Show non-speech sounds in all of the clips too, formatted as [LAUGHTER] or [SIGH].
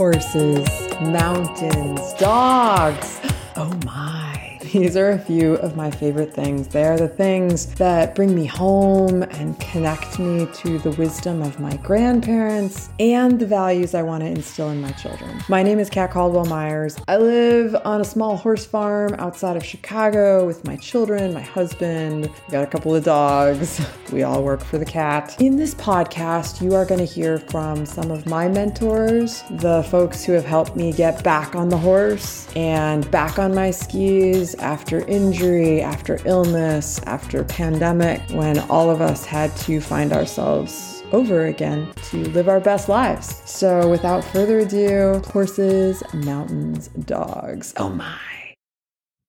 horses, mountains, dogs. [GASPS] Oh my. These are a few of my favorite things. They are the things that bring me home and connect me to the wisdom of my grandparents and the values I want to instill in my children. My name is Cat Caldwell Myers. I live on a small horse farm outside of Chicago with my children, my husband, got a couple of dogs. [LAUGHS] We all work for the cat. In this podcast, you are going to hear from some of my mentors, the folks who have helped me get back on the horse and back on my skis after injury, after illness, after pandemic, when all of us had to find ourselves over again to live our best lives. So, without further ado, horses, mountains, dogs. Oh my.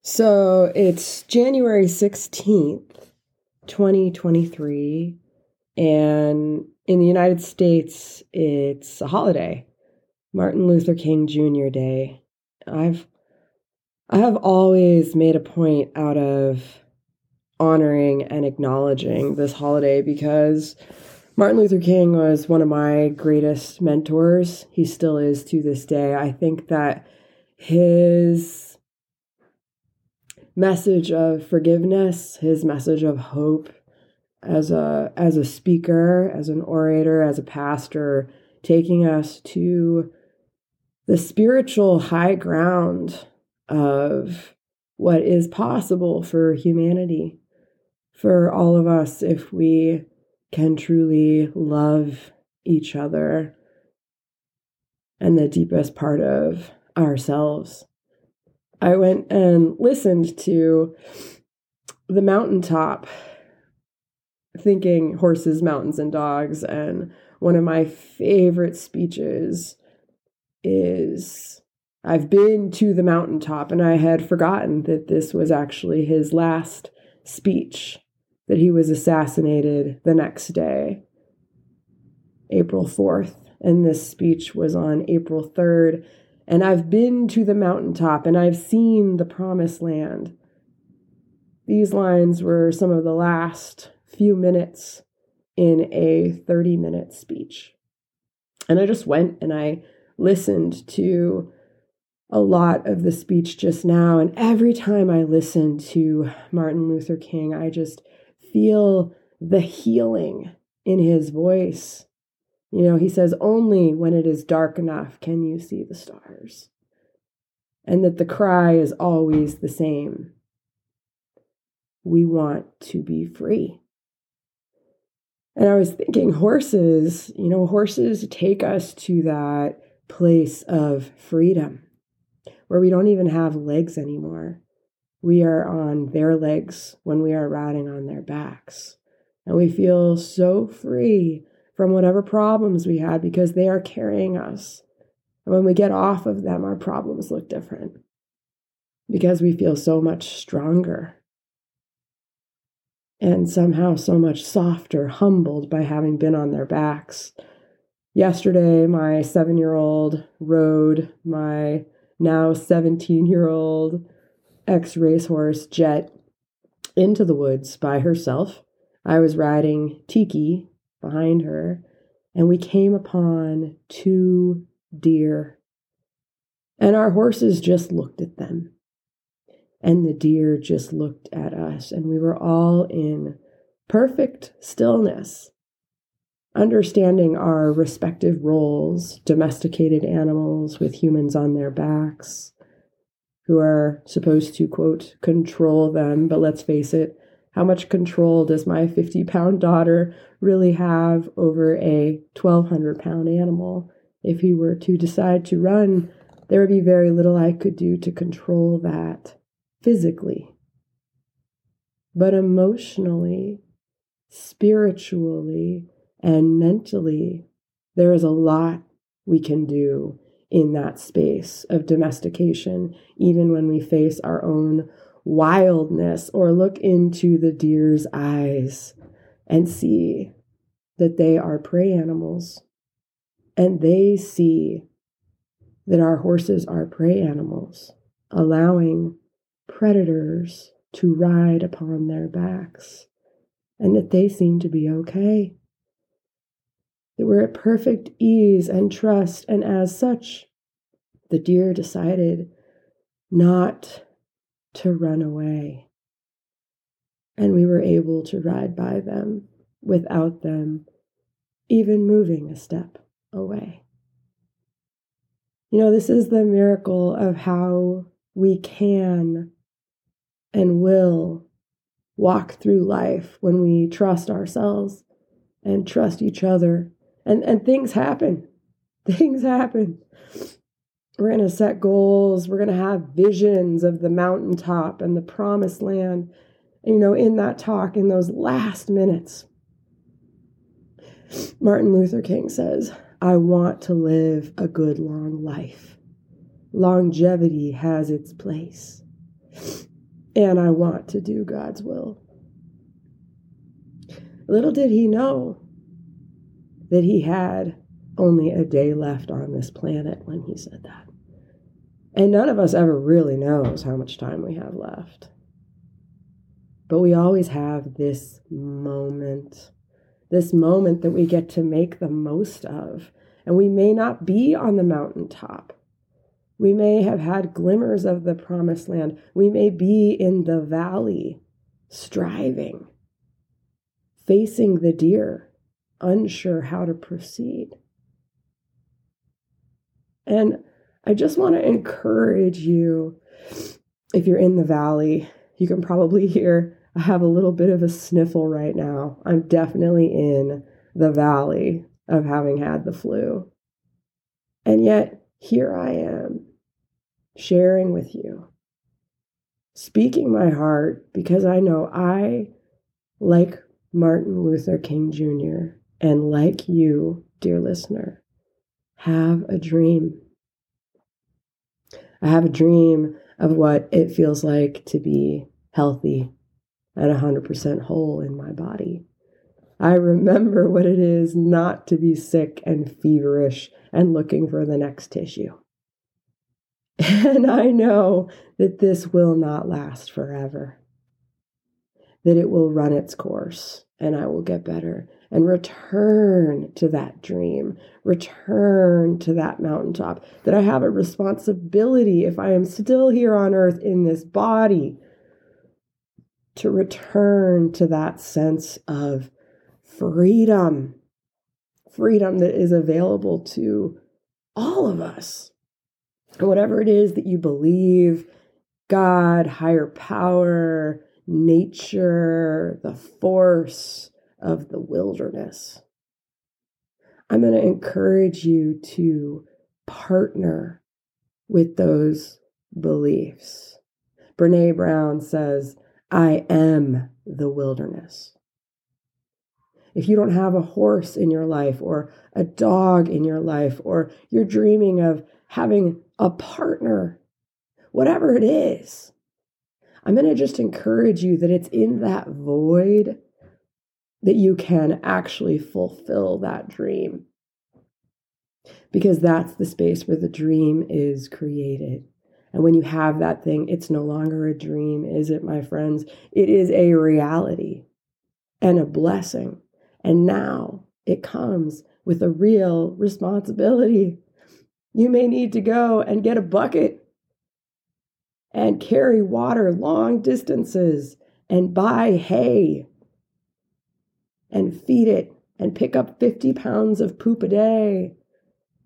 So, it's January 16th, 2023, and in the United States, it's a holiday, Martin Luther King Jr. Day. I've I have always made a point out of honoring and acknowledging this holiday because Martin Luther King was one of my greatest mentors. He still is to this day. I think that his message of forgiveness, his message of hope as a as a speaker, as an orator, as a pastor, taking us to the spiritual high ground of what is possible for humanity, for all of us, if we can truly love each other and the deepest part of ourselves. I went and listened to the mountaintop, thinking horses, mountains, and dogs. And one of my favorite speeches is I've been to the mountaintop, and I had forgotten that this was actually his last speech, that he was assassinated the next day, April 4th. And this speech was on April 3rd. And I've been to the mountaintop and I've seen the promised land. These lines were some of the last few minutes in a 30 minute speech. And I just went and I listened to a lot of the speech just now. And every time I listen to Martin Luther King, I just feel the healing in his voice. You know, he says, Only when it is dark enough can you see the stars. And that the cry is always the same we want to be free. And I was thinking, horses, you know, horses take us to that place of freedom where we don't even have legs anymore. We are on their legs when we are riding on their backs. And we feel so free from whatever problems we had because they are carrying us. And when we get off of them, our problems look different because we feel so much stronger and somehow so much softer, humbled by having been on their backs. Yesterday, my seven year old rode my now 17 year old ex racehorse Jet into the woods by herself. I was riding Tiki behind her, and we came upon two deer. And our horses just looked at them. And the deer just looked at us, and we were all in perfect stillness understanding our respective roles domesticated animals with humans on their backs who are supposed to quote control them. But let's face it how much control does my 50 pound daughter really have over a 1200 pound animal? If he were to decide to run there would be very little i could do to control that physically. But emotionally spiritually and mentally, there is a lot we can do in that space of domestication, even when we face our own wildness or look into the deer's eyes and see that they are prey animals. And they see that our horses are prey animals, allowing predators to ride upon their backs, and that they seem to be okay that we're at perfect ease and trust, and as such, the deer decided not to run away. And we were able to ride by them without them even moving a step away. You know, this is the miracle of how we can and will walk through life when we trust ourselves and trust each other. And, and things happen. [LAUGHS] Things happen. We're going to set goals. We're going to have visions of the mountaintop and the promised land. And, you know, in that talk, in those last minutes, Martin Luther King says, I want to live a good long life. Longevity has its place. And I want to do God's will. Little did he know that he had only a day left on this planet when he said that. And none of us ever really knows how much time we have left. But we always have this moment, this moment that we get to make the most of. And we may not be on the mountaintop. We may have had glimmers of the promised land. We may be in the valley, striving, facing the deer, unsure how to proceed. And I just want to encourage you if you're in the valley, you can probably hear I have a little bit of a sniffle right now. I'm definitely in the valley of having had the flu. And yet, here I am sharing with you, speaking my heart because I know I, like Martin Luther King Jr., and like you, dear listener, have a dream. I have a dream of what it feels like to be healthy and 100% whole in my body. I remember what it is not to be sick and feverish and looking for the next tissue. [LAUGHS] And I know that this will not last forever, that it will run its course and I will get better and return to that dream, return to that mountaintop, that I have a responsibility if I am still here on earth in this body to return to that sense of freedom, freedom that is available to all of us. Whatever it is that you believe, God, higher power, nature, the force, of the wilderness. I'm going to encourage you to partner with those beliefs. Brene Brown says, I am the wilderness. If you don't have a horse in your life or a dog in your life, or you're dreaming of having a partner, whatever it is, I'm going to just encourage you that it's in that void that you can actually fulfill that dream. Because that's the space where the dream is created. And when you have that thing, it's no longer a dream, is it, my friends? It is a reality and a blessing. And now it comes with a real responsibility. You may need to go and get a bucket and carry water long distances and buy hay and feed it and pick up 50 pounds of poop a day.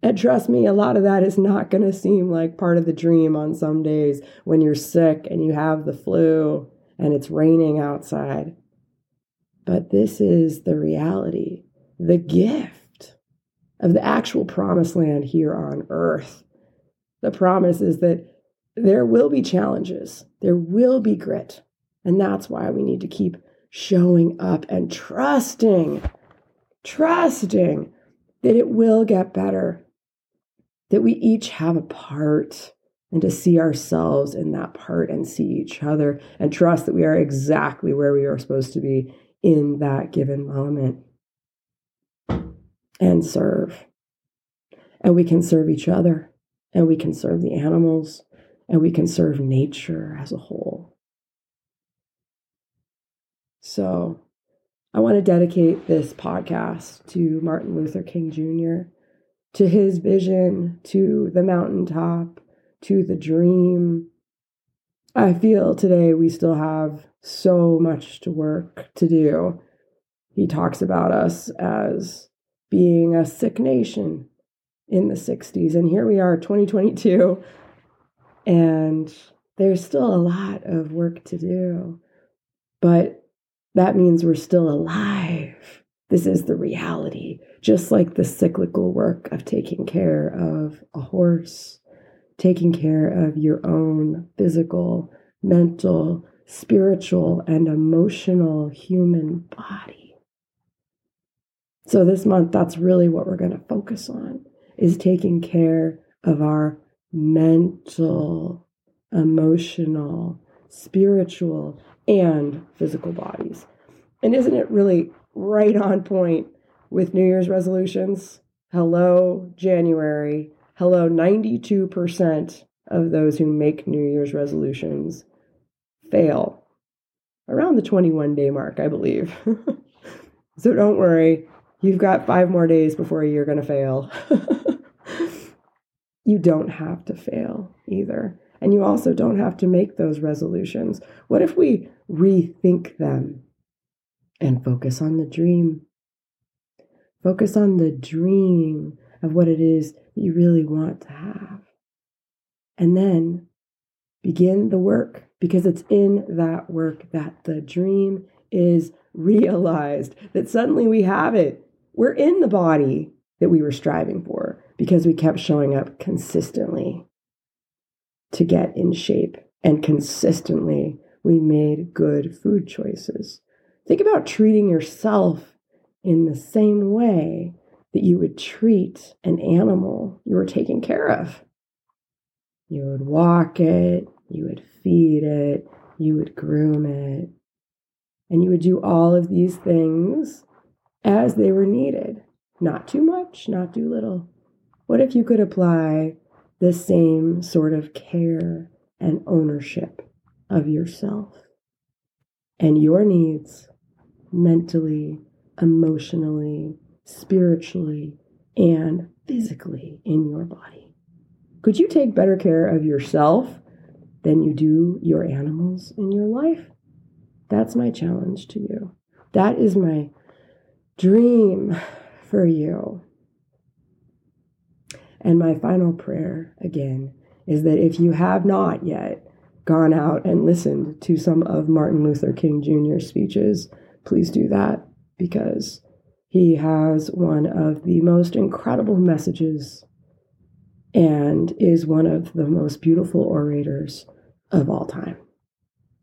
And trust me, a lot of that is not going to seem like part of the dream on some days when you're sick and you have the flu and it's raining outside. But this is the reality, the gift of the actual promised land here on earth. The promise is that there will be challenges, there will be grit. And that's why we need to keep showing up and trusting, trusting that it will get better, that we each have a part, and to see ourselves in that part and see each other and trust that we are exactly where we are supposed to be in that given moment and serve. And we can serve each other, and we can serve the animals, and we can serve nature as a whole. So I want to dedicate this podcast to Martin Luther King Jr., to his vision, to the mountaintop, to the dream. I feel today we still have so much to work to do. He talks about us as being a sick nation in the 60s. And here we are, 2022, and there's still a lot of work to do. But that means we're still alive. This is the reality, just like the cyclical work of taking care of a horse, taking care of your own physical, mental, spiritual, and emotional human body. So this month, that's really what we're going to focus on is taking care of our mental, emotional, spiritual, and physical bodies. And isn't it really right on point with New Year's resolutions? Hello, January. Hello, 92% of those who make New Year's resolutions fail around the 21 day mark, I believe. [LAUGHS] so don't worry, you've got five more days before you're going to fail. [LAUGHS] you don't have to fail either. And you also don't have to make those resolutions. What if we rethink them and focus on the dream? Focus on the dream of what it is that you really want to have. And then begin the work because it's in that work that the dream is realized, that suddenly we have it. We're in the body that we were striving for because we kept showing up consistently to get in shape. And consistently, we made good food choices. Think about treating yourself in the same way that you would treat an animal you were taking care of. You would walk it, you would feed it, you would groom it, and you would do all of these things as they were needed. Not too much, not too little. What if you could apply the same sort of care and ownership of yourself and your needs mentally, emotionally, spiritually, and physically in your body? Could you take better care of yourself than you do your animals in your life? That's my challenge to you. That is my dream for you. And my final prayer, again, is that if you have not yet gone out and listened to some of Martin Luther King Jr.'s speeches, please do that because he has one of the most incredible messages and is one of the most beautiful orators of all time.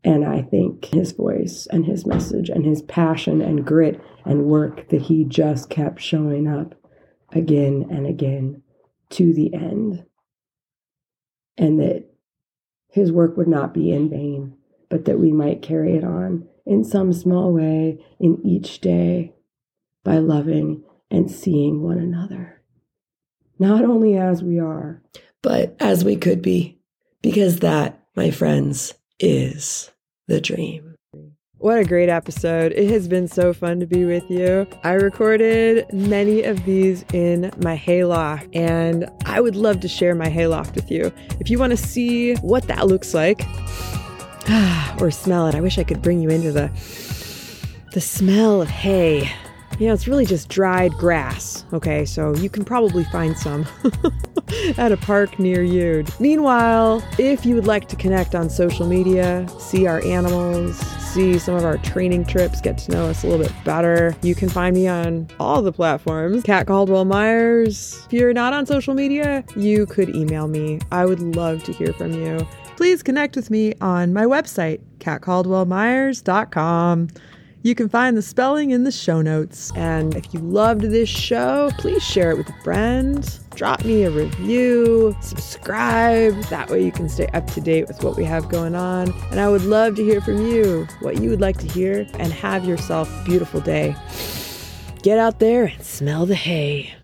And I think his voice and his message and his passion and grit and work that he just kept showing up again and again to the end. And that his work would not be in vain, but that we might carry it on in some small way in each day by loving and seeing one another. Not only as we are, but as we could be, because that, my friends, is the dream. What a great episode. It has been so fun to be with you. I recorded many of these in my hayloft, and I would love to share my hayloft with you. If you want to see what that looks like [SIGHS] or smell it, I wish I could bring you into the the smell of hay. You know, it's really just dried grass. Okay, so you can probably find some [LAUGHS] at a park near you. Meanwhile, if you would like to connect on social media, see our animals, see some of our training trips, get to know us a little bit better, you can find me on all the platforms. Cat Caldwell Myers. If you're not on social media, you could email me. I would love to hear from you. Please connect with me on my website, katcaldwellmyers.com. You can find the spelling in the show notes. And if you loved this show, please share it with a friend. Drop me a review, subscribe. That way you can stay up to date with what we have going on. And I would love to hear from you, what you would like to hear, and have yourself a beautiful day. Get out there and smell the hay.